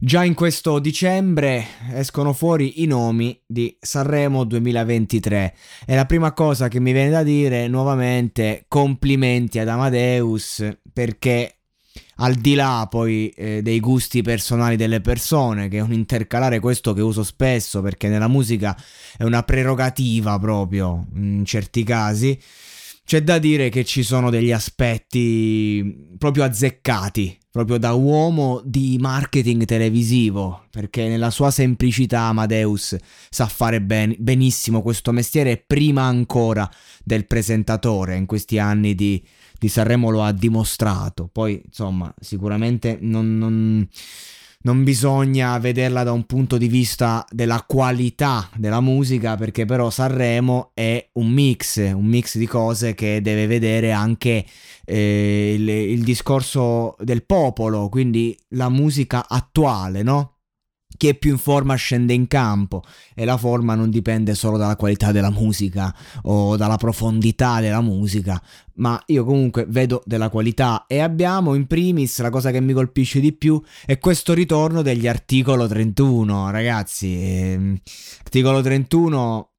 Già in questo dicembre escono fuori i nomi di Sanremo 2023 e la prima cosa che mi viene da dire nuovamente complimenti ad Amadeus perché al di là poi eh, dei gusti personali delle persone, che è un intercalare questo che uso spesso perché nella musica è una prerogativa proprio in certi casi, c'è da dire che ci sono degli aspetti proprio azzeccati, proprio da uomo di marketing televisivo, perché nella sua semplicità Amadeus sa fare ben, benissimo questo mestiere prima ancora del presentatore, in questi anni di, di Sanremo lo ha dimostrato, poi insomma sicuramente non, non non bisogna vederla da un punto di vista della qualità della musica, perché però Sanremo è un mix, un mix di cose che deve vedere anche eh, il, il discorso del popolo, quindi la musica attuale, no? Chi è più in forma scende in campo e la forma non dipende solo dalla qualità della musica o dalla profondità della musica, ma io comunque vedo della qualità e abbiamo in primis la cosa che mi colpisce di più è questo ritorno degli articolo 31, ragazzi. Eh, articolo 31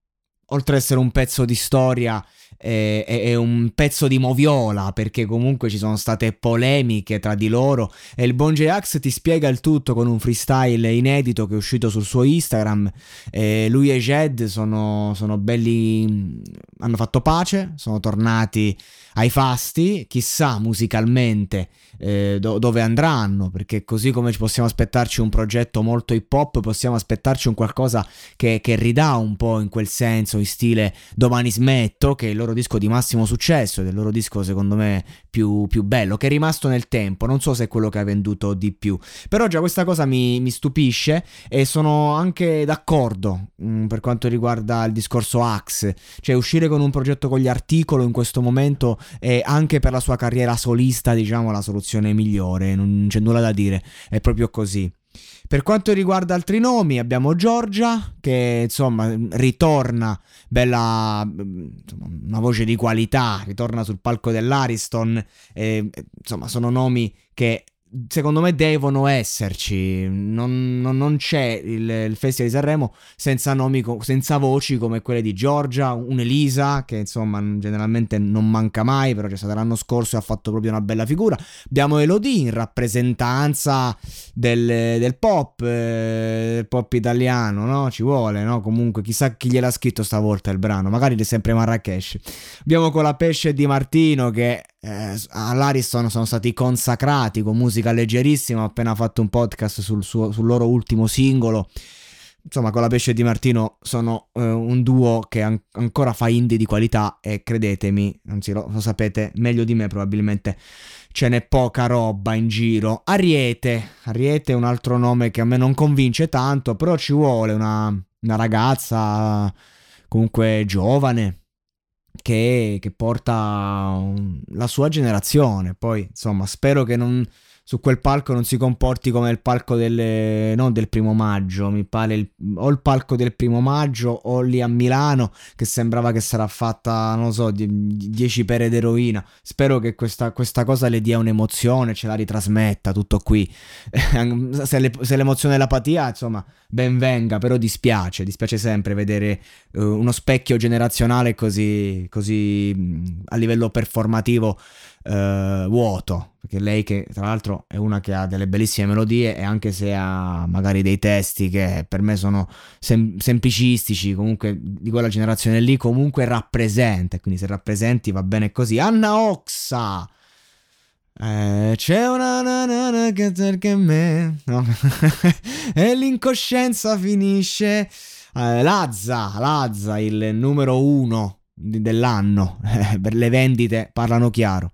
oltre ad essere un pezzo di storia è, è, un pezzo di moviola perché comunque ci sono state polemiche tra di loro. E il Bon J-Ax ti spiega il tutto con un freestyle inedito che è uscito sul suo Instagram. E lui e Jed sono, sono belli hanno fatto pace sono tornati ai fasti. Chissà musicalmente eh, do- dove andranno perché così come possiamo aspettarci un progetto molto hip hop possiamo aspettarci un qualcosa che, che ridà un po' in quel senso in stile domani smetto che loro loro disco di massimo successo, del loro disco secondo me più, più, bello, che è rimasto nel tempo, non so se è quello che ha venduto di più, però già questa cosa mi, mi stupisce e sono anche d'accordo mh, mm, per quanto riguarda il discorso Axe, cioè uscire con un progetto con gli articoli in questo momento è anche per la sua carriera solista diciamo la soluzione migliore, non c'è nulla da dire, è proprio così. Per quanto riguarda altri nomi, abbiamo Giorgia, che insomma ritorna, bella, insomma, una voce di qualità, ritorna sul palco dell'Ariston. E, insomma, sono nomi che secondo me devono esserci. Non, non, non c'è il, il, Festival di Sanremo senza nomi, senza voci come quelle di Giorgia, un'Elisa, che insomma generalmente non manca mai, però c'è stato l'anno scorso e ha fatto proprio una bella figura. Abbiamo Elodie in rappresentanza del, del pop, eh, del pop italiano, no? Ci vuole, no? Comunque, chissà chi gliel'ha scritto stavolta il brano, magari è sempre Marrakesh. Abbiamo con la pesce di Martino che eh, all'Ariston sono stati consacrati con musica leggerissima. Ho appena fatto un podcast sul, suo, sul loro ultimo singolo. Insomma, con la pesce di Martino sono eh, un duo che an- ancora fa indie di qualità e credetemi, anzi lo, lo sapete meglio di me probabilmente, ce n'è poca roba in giro. Ariete, Ariete è un altro nome che a me non convince tanto, però ci vuole una, una ragazza comunque giovane che, che porta la sua generazione. Poi, insomma, spero che non su quel palco non si comporti come il palco del, non del primo maggio, mi pare il, o il palco del primo maggio o lì a Milano che sembrava che sarà fatta, non so, 10 pere d'eroina. Spero che questa, questa, cosa le dia un'emozione, ce la ritrasmetta, tutto qui. se, le, se l'emozione è l'apatia, insomma, ben venga, però dispiace, dispiace sempre vedere uh, uno specchio generazionale così, così a livello performativo uh, vuoto, perché lei che tra l'altro è una che ha delle bellissime melodie e anche se ha magari dei testi che per me sono sem- semplicistici, comunque di quella generazione lì, comunque rappresenta, quindi se rappresenti va bene così. Anna Oxa! Eh, c'è una nanana che cerca me no. e l'incoscienza finisce eh, Lazza, Lazza il numero uno dell'anno per le vendite parlano chiaro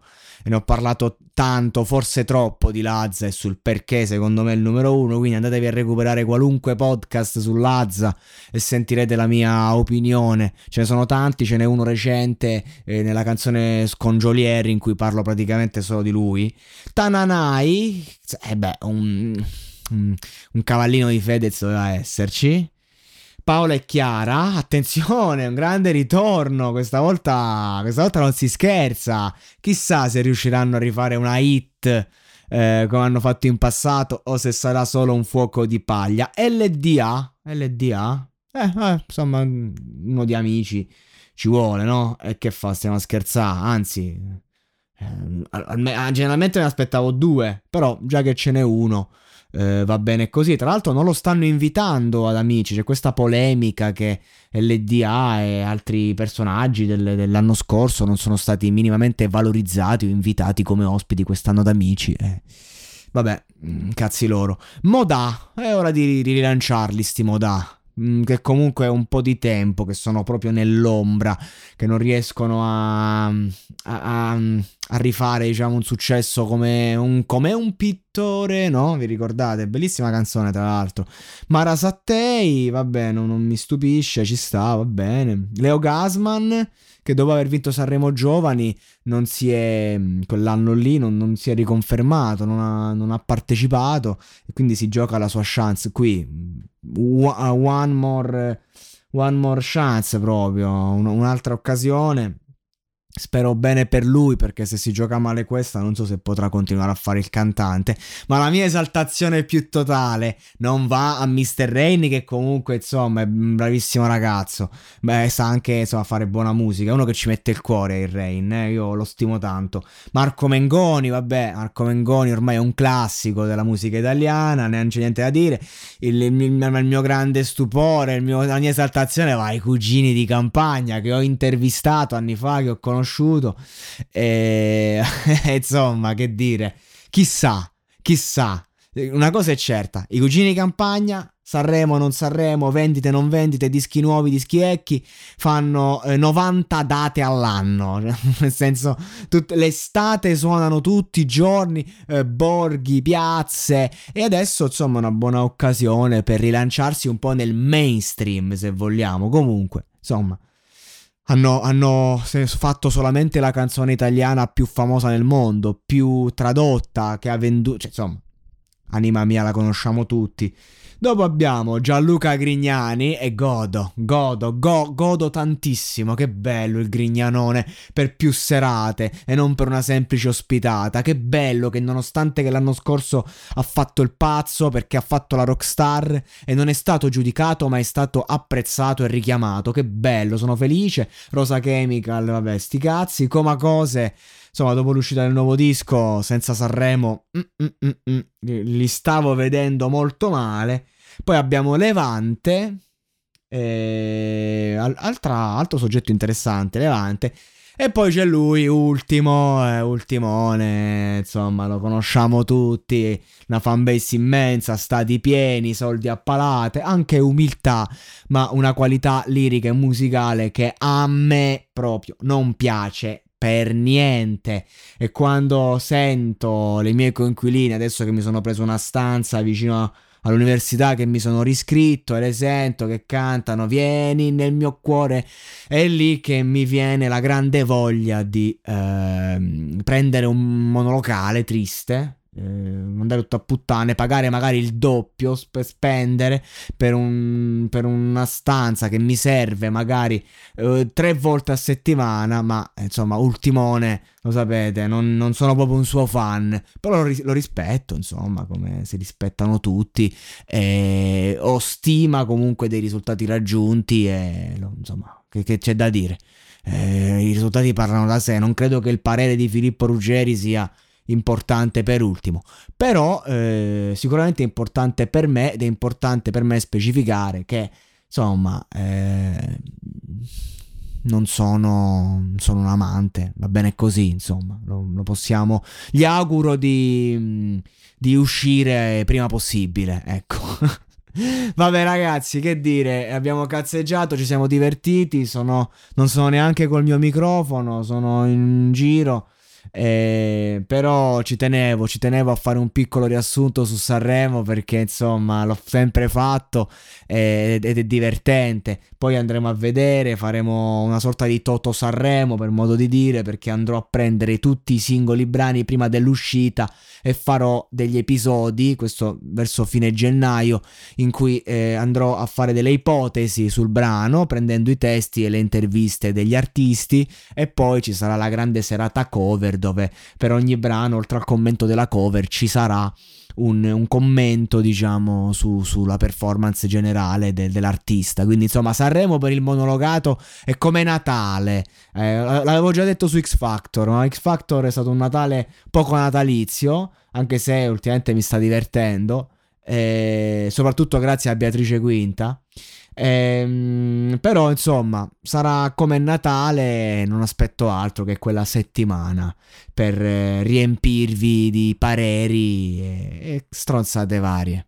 e ne ho parlato tanto, forse troppo di Lazza e sul perché secondo me è il numero uno, quindi andatevi a recuperare qualunque podcast su Lazza e sentirete la mia opinione. Ce ne sono tanti, ce n'è uno recente eh, nella canzone Scongiolieri in cui parlo praticamente solo di lui. Tananai, eh beh, un, un, un cavallino di Fedez doveva esserci. Paola e Chiara, attenzione, un grande ritorno, questa volta, questa volta non si scherza, chissà se riusciranno a rifare una hit eh, come hanno fatto in passato o se sarà solo un fuoco di paglia. LDA, LDA, eh, eh, insomma, uno di amici ci vuole, no? E che fa, stiamo a scherzare, anzi, eh, generalmente ne aspettavo due, però già che ce n'è uno eh, va bene così. Tra l'altro non lo stanno invitando ad amici, c'è questa polemica che LDA e altri personaggi del, dell'anno scorso non sono stati minimamente valorizzati o invitati come ospiti quest'anno ad amici. Eh. Vabbè, mm, cazzi loro. Moda, è ora di, rilanciarli sti Moda. Mm, che comunque è un po' di tempo che sono proprio nell'ombra, che non riescono a, a, a, rifare diciamo un successo come un, come un, pittore, no? Vi ricordate? Bellissima canzone tra l'altro. Mara Sattei, vabbè, non, non mi stupisce, ci sta, va bene. Leo Gasman che dopo aver vinto Sanremo Giovani non si è, quell'anno lì non, non si è riconfermato, non ha, non ha, partecipato e quindi si gioca la sua chance qui. One more, one more chance proprio, un'altra occasione Spero bene per lui perché se si gioca male questa non so se potrà continuare a fare il cantante. Ma la mia esaltazione più totale non va a Mr. Rain che comunque insomma è un bravissimo ragazzo. Beh, sa anche insomma, fare buona musica. È uno che ci mette il cuore il Rain, eh? io lo stimo tanto. Marco Mengoni, vabbè, Marco Mengoni ormai è un classico della musica italiana, neanche c'è niente da dire. Il, il, il, il mio grande stupore, mio, la mia esaltazione va ai cugini di campagna che ho intervistato anni fa, che ho conosciuto conosciuto. E insomma, che dire, chissà, chissà. Una cosa è certa, i cugini di campagna Sanremo, non Sanremo, vendite, non vendite, dischi nuovi, dischi vecchi, fanno eh, 90 date all'anno, nel senso tut- l'estate suonano tutti i giorni, eh, borghi, piazze e adesso insomma una buona occasione per rilanciarsi un po' nel mainstream se vogliamo, comunque insomma hanno, hanno, fatto solamente la canzone italiana più famosa nel mondo, più tradotta, che ha venduto... Cioè, insomma, Anima mia la conosciamo tutti. Dopo abbiamo Gianluca Grignani e godo, godo, go, godo tantissimo. Che bello il Grignanone per più serate e non per una semplice ospitata. Che bello che nonostante che l'anno scorso ha fatto il pazzo perché ha fatto la rockstar e non è stato giudicato ma è stato apprezzato e richiamato. Che bello, sono felice. Rosa Chemical, vabbè, sti cazzi, coma cose insomma, dopo l'uscita del nuovo disco, senza Sanremo, mm, mm, mm, li stavo vedendo molto male. Poi abbiamo Levante, eh, altra, altro soggetto interessante, Levante. E poi c'è lui, ultimo, eh, ultimone, insomma, lo conosciamo tutti, una fanbase immensa, stati pieni, soldi a palate, anche umiltà, ma una qualità lirica e musicale che a me proprio non piace per niente. E quando sento le mie coinquiline, adesso che mi sono preso una stanza vicino all'università, che mi sono riscritto e le sento che cantano, vieni nel mio cuore, è lì che mi viene la grande voglia di eh, prendere un monolocale triste eh, mandare tutto a puttane, pagare magari il doppio per spendere per, un, per una stanza che mi serve magari eh, tre volte a settimana, ma insomma, ultimone, lo sapete, non, non sono proprio un suo fan, però lo, lo, rispetto, insomma, come si rispettano tutti, eh, ho stima comunque dei risultati raggiunti e insomma, che, che c'è da dire. Eh, I risultati parlano da sé, non credo che il parere di Filippo Ruggeri sia importante per ultimo. Però eh, sicuramente è importante per me ed è importante per me specificare che insomma eh, non sono, sono, un amante, va bene così, insomma, lo, lo possiamo... Gli auguro di, di uscire prima possibile, ecco. Vabbè ragazzi, che dire, abbiamo cazzeggiato, ci siamo divertiti, sono, non sono neanche col mio microfono, sono in giro. Eh, però ci tenevo, ci tenevo a fare un piccolo riassunto su Sanremo perché insomma l'ho sempre fatto eh, ed è divertente. Poi andremo a vedere, faremo una sorta di Toto Sanremo per modo di dire perché andrò a prendere tutti i singoli brani prima dell'uscita e farò degli episodi, questo verso fine gennaio, in cui eh, andrò a fare delle ipotesi sul brano prendendo i testi e le interviste degli artisti e poi ci sarà la grande serata cover dove per ogni brano, oltre al commento della cover, ci sarà un, un commento, diciamo, su, sulla performance generale de, dell'artista. Quindi, insomma, Sanremo per il monologato è come Natale. Eh, l'avevo già detto su X Factor, ma X Factor è stato un Natale poco natalizio, anche se ultimamente mi sta divertendo. Eh, soprattutto grazie a Beatrice Quinta. Ehm, però insomma sarà come Natale, non aspetto altro che quella settimana per eh, riempirvi di pareri e, e stronzate varie.